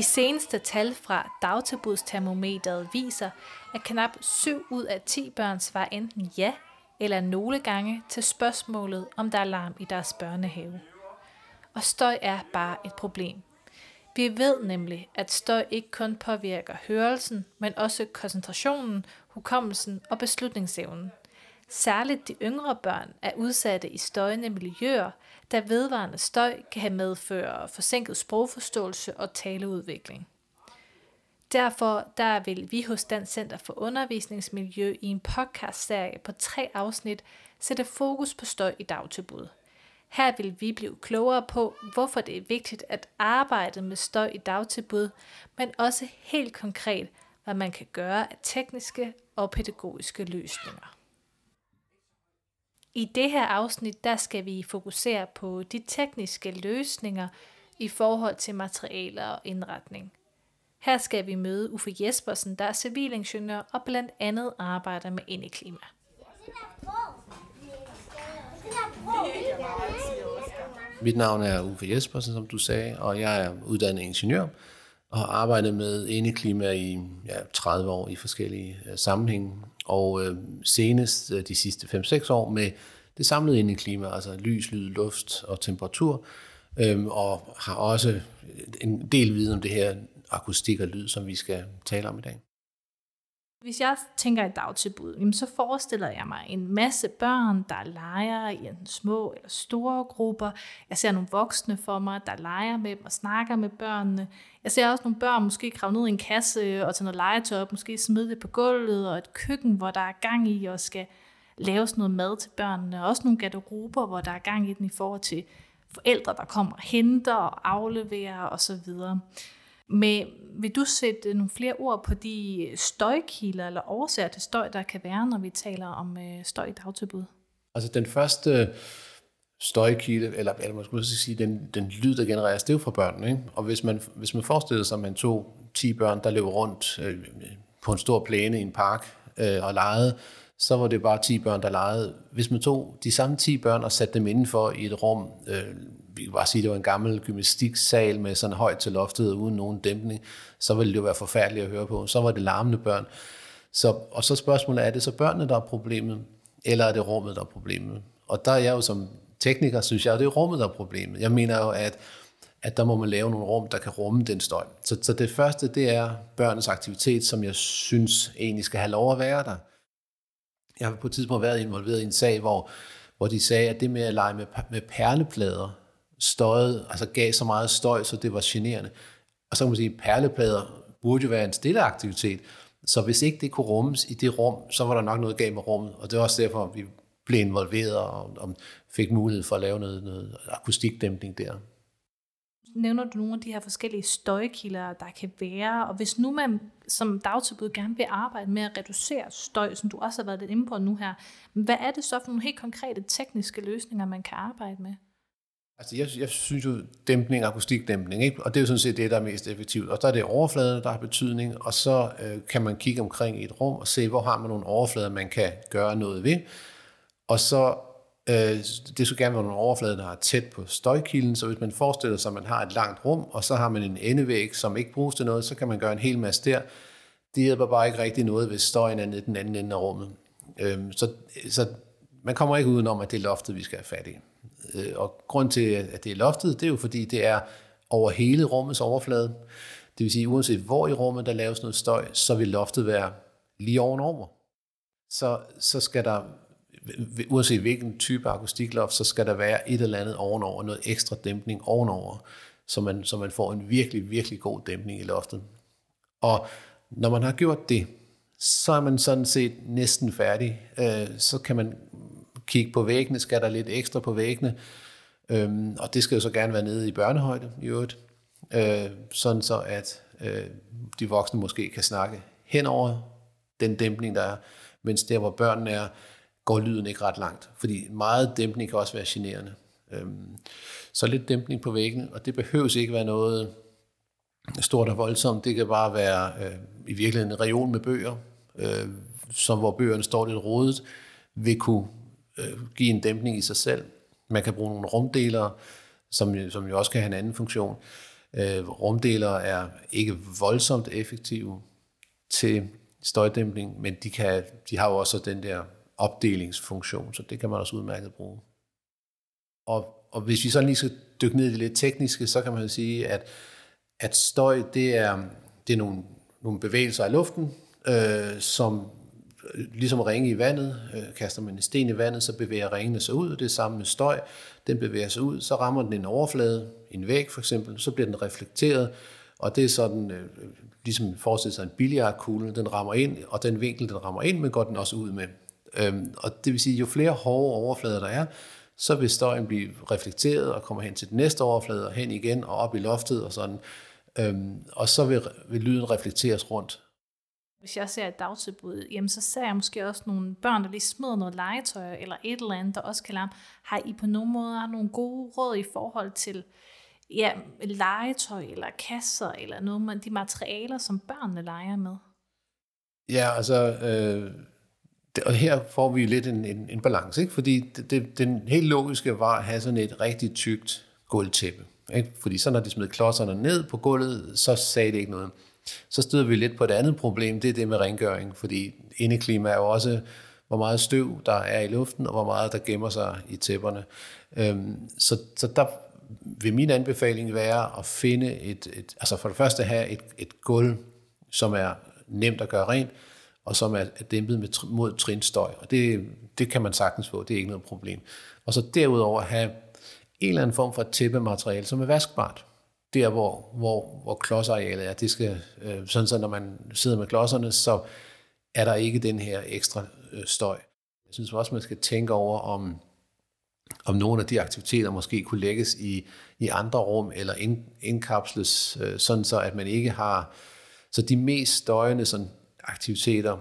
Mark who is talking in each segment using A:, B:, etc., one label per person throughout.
A: De seneste tal fra dagtilbudstermometeret viser, at knap 7 ud af 10 børn svarer enten ja eller nogle gange til spørgsmålet, om der er larm i deres børnehave. Og støj er bare et problem. Vi ved nemlig, at støj ikke kun påvirker hørelsen, men også koncentrationen, hukommelsen og beslutningsevnen. Særligt de yngre børn er udsatte i støjende miljøer, da vedvarende støj kan have medføre forsinket sprogforståelse og taleudvikling. Derfor der vil vi hos Dansk Center for Undervisningsmiljø i en podcastserie på tre afsnit sætte fokus på støj i dagtilbud. Her vil vi blive klogere på, hvorfor det er vigtigt at arbejde med støj i dagtilbud, men også helt konkret, hvad man kan gøre af tekniske og pædagogiske løsninger. I det her afsnit, der skal vi fokusere på de tekniske løsninger i forhold til materialer og indretning. Her skal vi møde Uffe Jespersen, der er civilingeniør og blandt andet arbejder med indeklima.
B: Mit navn er Uffe Jespersen, som du sagde, og jeg er uddannet ingeniør og har arbejdet med indeklima i ja, 30 år i forskellige øh, sammenhænge. Og øh, senest øh, de sidste 5-6 år med det samlede indeklima, altså lys, lyd, luft og temperatur, øh, og har også en del viden om det her akustik og lyd, som vi skal tale om i dag.
A: Hvis jeg tænker et dagtilbud, så forestiller jeg mig en masse børn, der leger i en små eller store grupper. Jeg ser nogle voksne for mig, der leger med dem og snakker med børnene. Jeg ser også nogle børn måske kravle ned i en kasse og tage noget legetøj op, måske smide det på gulvet, og et køkken, hvor der er gang i og skal laves noget mad til børnene. Også nogle garderober, hvor der er gang i den i forhold til forældre, der kommer og henter og afleverer osv. Men vil du sætte nogle flere ord på de støjkilder eller årsager til støj, der kan være, når vi taler om øh, støj i dagtilbud?
B: Altså den første støjkilde, eller, eller man skulle sige, den, den lyd, der genereres, det er jo fra børnene. Ikke? Og hvis man, hvis man forestiller sig, at man tog 10 børn, der løber rundt øh, på en stor plæne i en park øh, og legede, så var det bare 10 børn, der legede. Hvis man tog de samme 10 børn og satte dem indenfor i et rum, øh, vi kan bare sige, det var en gammel gymnastiksal med sådan højt til loftet uden nogen dæmpning, så ville det jo være forfærdeligt at høre på. Så var det larmende børn. Så, og så spørgsmålet, er det så børnene, der er problemet, eller er det rummet, der er problemet? Og der er jeg jo som tekniker, synes jeg, at det er rummet, der er problemet. Jeg mener jo, at, at der må man lave nogle rum, der kan rumme den støj. Så, så det første, det er børnenes aktivitet, som jeg synes egentlig skal have lov at være der. Jeg har på et tidspunkt været involveret i en sag, hvor, hvor de sagde, at det med at lege med, med perleplader, støjede, altså gav så meget støj, så det var generende. Og så kan man sige, at perleplader burde jo være en stille aktivitet, så hvis ikke det kunne rummes i det rum, så var der nok noget galt med rummet, og det var også derfor, vi blev involveret og, og fik mulighed for at lave noget, noget akustikdæmpning der
A: nævner du nogle af de her forskellige støjkilder, der kan være, og hvis nu man som dagtilbud gerne vil arbejde med at reducere støj, som du også har været lidt inde på nu her, hvad er det så for nogle helt konkrete tekniske løsninger, man kan arbejde med?
B: Altså jeg, jeg synes jo, dæmpning, akustikdæmpning, ikke? og det er jo sådan set det, der er mest effektivt. Og der er det overfladen, der har betydning, og så øh, kan man kigge omkring i et rum og se, hvor har man nogle overflader, man kan gøre noget ved. Og så Øh, det skulle gerne være nogle overflader, der er tæt på støjkilden, så hvis man forestiller sig, at man har et langt rum, og så har man en endevæg, som ikke bruges til noget, så kan man gøre en hel masse der. Det hjælper bare ikke rigtig noget, hvis støjen er nede den anden ende af rummet. Øhm, så, så man kommer ikke udenom, at det er loftet, vi skal have fat i. Øh, og grund til, at det er loftet, det er jo fordi, det er over hele rummets overflade. Det vil sige, uanset hvor i rummet der laves noget støj, så vil loftet være lige ovenover. Så, så skal der Øh, øh, uanset hvilken type akustikloft, så skal der være et eller andet ovenover, noget ekstra dæmpning ovenover, så man, så man får en virkelig, virkelig god dæmpning i loftet. Og når man har gjort det, så er man sådan set næsten færdig. Øh, så kan man kigge på væggene, skal der lidt ekstra på væggene, øhm, og det skal jo så gerne være nede i børnehøjde i øvrigt, øh, sådan så at øh, de voksne måske kan snakke hen over den dæmpning, der er, mens der, hvor børnene er, går lyden ikke ret langt, fordi meget dæmpning kan også være generende. Øhm, så lidt dæmpning på væggen, og det behøves ikke være noget stort og voldsomt. Det kan bare være øh, i virkeligheden en reol med bøger, øh, som hvor bøgerne står lidt rodet, vil kunne øh, give en dæmpning i sig selv. Man kan bruge nogle rumdelere, som, som jo også kan have en anden funktion. Øh, rumdelere er ikke voldsomt effektive til støjdæmpning, men de, kan, de har jo også den der opdelingsfunktion, så det kan man også udmærket bruge. Og, og hvis vi så lige skal dykke ned i det lidt tekniske, så kan man sige, at, at støj, det er, det er nogle, nogle bevægelser i luften, øh, som øh, ligesom ringe i vandet, øh, kaster man en sten i vandet, så bevæger ringene sig ud, og det er samme med støj. Den bevæger sig ud, så rammer den en overflade, en væg for eksempel, så bliver den reflekteret, og det er sådan, øh, ligesom forestiller sig en billiardkugle, den rammer ind, og den vinkel, den rammer ind, men går den også ud med. Øhm, og det vil sige, jo flere hårde overflader der er, så vil støjen blive reflekteret og kommer hen til den næste overflade, og hen igen og op i loftet og sådan. Øhm, og så vil, vil lyden reflekteres rundt.
A: Hvis jeg ser et dagtilbud, jamen så ser jeg måske også nogle børn, der lige smider noget legetøj eller et eller andet, der også kan larme. Har I på nogen måde nogle gode råd i forhold til ja, legetøj eller kasser eller nogle af de materialer, som børnene leger med?
B: Ja, altså, øh, og her får vi lidt en, en, en balance, ikke? fordi det, det, den helt logiske var at have sådan et rigtig tykt gulvtæppe. Ikke? Fordi så når de smed klodserne ned på gulvet, så sagde det ikke noget. Så støder vi lidt på et andet problem, det er det med rengøring, fordi indeklima er jo også, hvor meget støv der er i luften, og hvor meget der gemmer sig i tæpperne. Øhm, så, så der vil min anbefaling være at finde et, et altså for det første have et, et gulv, som er nemt at gøre rent, og som er dæmpet med, mod trinstøj. Og det, det kan man sagtens få, det er ikke noget problem. Og så derudover have en eller anden form for tæppemateriale, som er vaskbart der, hvor, hvor, hvor klodsarealet er. Det skal, øh, sådan så når man sidder med klodserne, så er der ikke den her ekstra øh, støj. Jeg synes også, man skal tænke over, om, om nogle af de aktiviteter måske kunne lægges i, i andre rum, eller ind, indkapsles, øh, sådan så at man ikke har... Så de mest støjende sådan, aktiviteter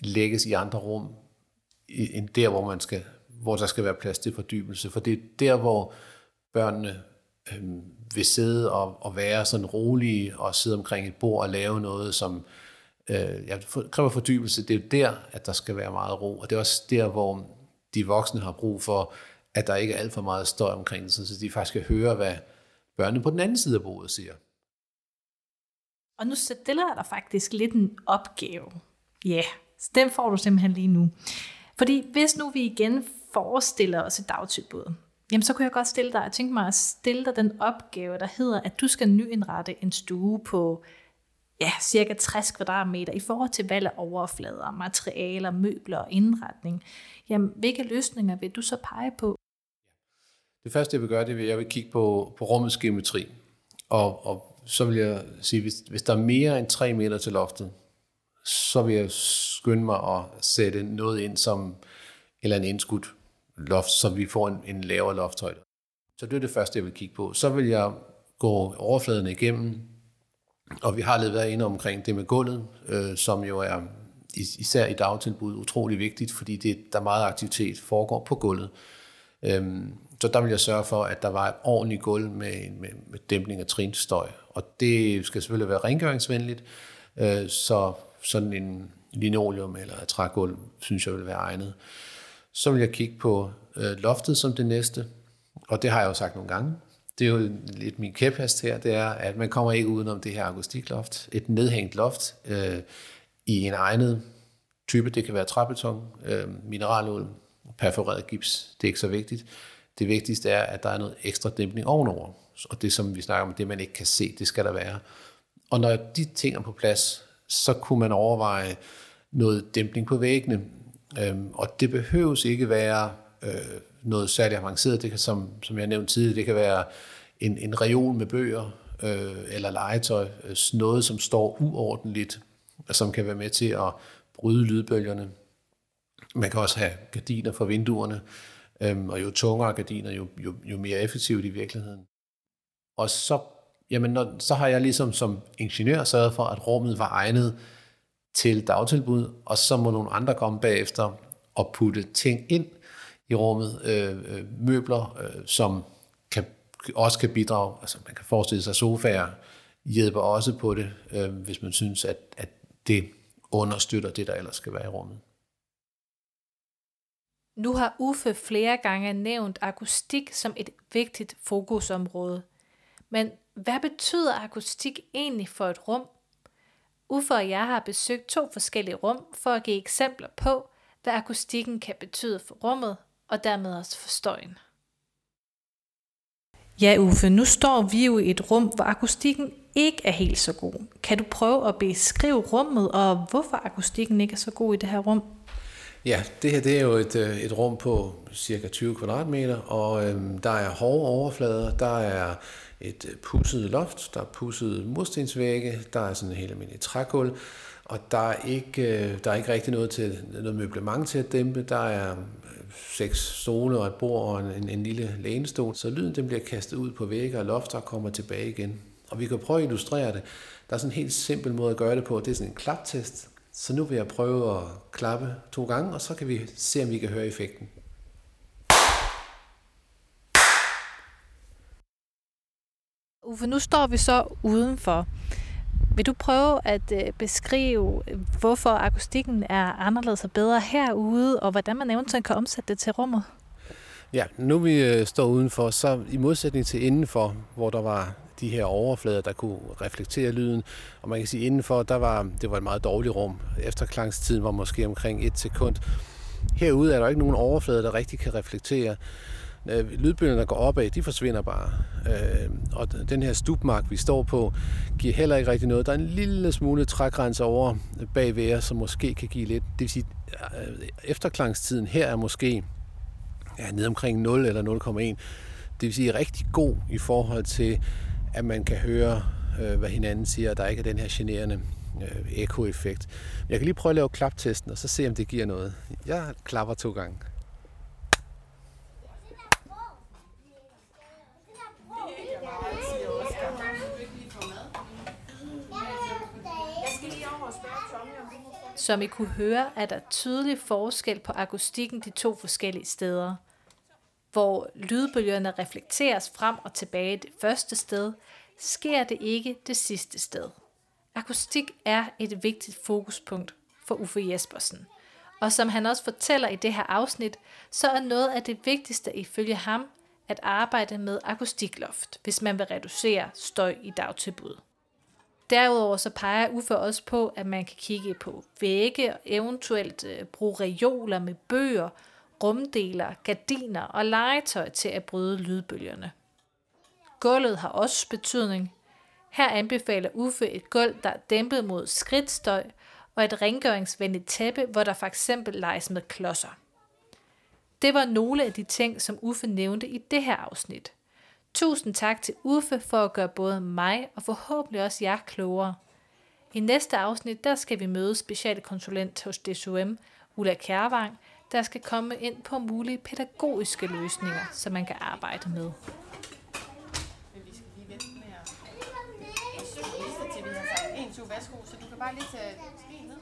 B: lægges i andre rum, end der, hvor, man skal, hvor der skal være plads til fordybelse. For det er der, hvor børnene øh, vil sidde og, og være sådan rolige og sidde omkring et bord og lave noget, som øh, ja, kræver fordybelse. Det er jo der, at der skal være meget ro, og det er også der, hvor de voksne har brug for, at der ikke er alt for meget støj omkring det, så de faktisk kan høre, hvad børnene på den anden side af bordet siger.
A: Og nu stiller jeg dig faktisk lidt en opgave. Ja, yeah, den får du simpelthen lige nu. Fordi hvis nu vi igen forestiller os et dagtilbud, Jamen, så kunne jeg godt stille dig, jeg tænkte mig at stille dig den opgave, der hedder, at du skal nyindrette en stue på ja, cirka 60 kvadratmeter i forhold til valg af overflader, materialer, møbler og indretning. Jamen, hvilke løsninger vil du så pege på?
B: Det første, jeg vil gøre, det er, at jeg vil kigge på, på rummets geometri. Og, og så vil jeg sige, hvis, hvis der er mere end 3 meter til loftet, så vil jeg skynde mig at sætte noget ind som eller en indskudt loft, så vi får en, en lavere lofthøjde. Så det er det første, jeg vil kigge på. Så vil jeg gå overfladen igennem, og vi har lidt været inde omkring det med gulvet, øh, som jo er især i dagtilbud utrolig vigtigt, fordi det, der meget aktivitet foregår på gulvet. Øhm, så der vil jeg sørge for, at der var et ordentligt gulv med, med, med dæmpning af trinstøj. Og det skal selvfølgelig være rengøringsvenligt, øh, så sådan en linoleum eller et trægulv, synes jeg vil være egnet. Så vil jeg kigge på øh, loftet som det næste, og det har jeg jo sagt nogle gange. Det er jo lidt min kæphest her, det er, at man kommer ikke udenom det her akustikloft. Et nedhængt loft øh, i en egnet type, det kan være træbeton, øh, mineraluld, perforeret gips, det er ikke så vigtigt. Det vigtigste er, at der er noget ekstra dæmpning ovenover. Og det, som vi snakker om, det man ikke kan se, det skal der være. Og når de ting er på plads, så kunne man overveje noget dæmpning på væggene. Øhm, og det behøves ikke være øh, noget særligt avanceret. Det kan, som, som jeg nævnte tidligere, det kan være en, en reol med bøger øh, eller legetøj. Øh, noget, som står uordentligt, og som kan være med til at bryde lydbølgerne. Man kan også have gardiner for vinduerne, øhm, og jo tungere gardiner, jo, jo, jo mere effektivt i virkeligheden. Og så, jamen, når, så har jeg ligesom som ingeniør sørget for, at rummet var egnet til dagtilbud, og så må nogle andre komme bagefter og putte ting ind i rummet, øh, øh, møbler, øh, som kan, også kan bidrage, altså man kan forestille sig sofaer, hjælper også på det, øh, hvis man synes, at, at det understøtter det, der ellers skal være i rummet.
A: Nu har Uffe flere gange nævnt akustik som et vigtigt fokusområde. Men Hvad betyder akustik egentlig for et rum? Uffe og jeg har besøgt to forskellige rum for at give eksempler på, hvad akustikken kan betyde for rummet og dermed også for støjen. Ja, Uffe, nu står vi jo i et rum, hvor akustikken ikke er helt så god. Kan du prøve at beskrive rummet, og hvorfor akustikken ikke er så god i det her rum?
B: Ja, det her det er jo et, øh, et rum på cirka 20 kvadratmeter, og øhm, der er hårde overflader, der er et øh, pudset pusset loft, der er pusset murstensvægge, der er sådan en helt almindelig trægulv, og der er ikke, øh, der er ikke rigtig noget, til, noget møblement til at dæmpe. Der er øh, seks stole og et bord og en, en lille lænestol, så lyden den bliver kastet ud på vægge og loft og kommer tilbage igen. Og vi kan prøve at illustrere det. Der er sådan en helt simpel måde at gøre det på. Det er sådan en klaptest. Så nu vil jeg prøve at klappe to gange, og så kan vi se, om vi kan høre effekten.
A: Uffe, nu står vi så udenfor. Vil du prøve at øh, beskrive, hvorfor akustikken er anderledes og bedre herude, og hvordan man eventuelt kan omsætte det til rummet?
B: Ja, nu vi øh, står udenfor, så i modsætning til indenfor, hvor der var de her overflader, der kunne reflektere lyden. Og man kan sige, indenfor, der var, det var et meget dårligt rum. Efterklangstiden var måske omkring et sekund. Herude er der ikke nogen overflade, der rigtig kan reflektere. Øh, Lydbølgerne, der går opad, de forsvinder bare. Øh, og den her stupmark, vi står på, giver heller ikke rigtig noget. Der er en lille smule trægrænse over bagved os, som måske kan give lidt. Det vil sige, øh, efterklangstiden her er måske ja, ned omkring 0 eller 0,1. Det vil sige rigtig god i forhold til, at man kan høre, øh, hvad hinanden siger, og der ikke er den her generende øh, ekoeffekt. Jeg kan lige prøve at lave klaptesten, og så se, om det giver noget. Jeg klapper to gange.
A: Som I kunne høre, er der tydelig forskel på akustikken de to forskellige steder. Hvor lydbølgerne reflekteres frem og tilbage det første sted, sker det ikke det sidste sted. Akustik er et vigtigt fokuspunkt for Uffe Jespersen. Og som han også fortæller i det her afsnit, så er noget af det vigtigste ifølge ham at arbejde med akustikloft, hvis man vil reducere støj i dagtilbud. Derudover så peger Uffe også på, at man kan kigge på vægge og eventuelt øh, bruge reoler med bøger, rumdeler, gardiner og legetøj til at bryde lydbølgerne. Gulvet har også betydning. Her anbefaler Uffe et gulv, der er dæmpet mod skridtstøj, og et rengøringsvenligt tæppe, hvor der for eksempel leges med klodser. Det var nogle af de ting, som Uffe nævnte i det her afsnit. Tusind tak til Uffe for at gøre både mig og forhåbentlig også jer klogere. I næste afsnit, der skal vi møde specialkonsulent hos DSUM, Ulla Kærvang, der skal komme ind på mulige pædagogiske løsninger, som man kan arbejde med. Men vi skal lige vente med at... til vi har en, to, værsgo, så du kan bare lige tage skeen ned.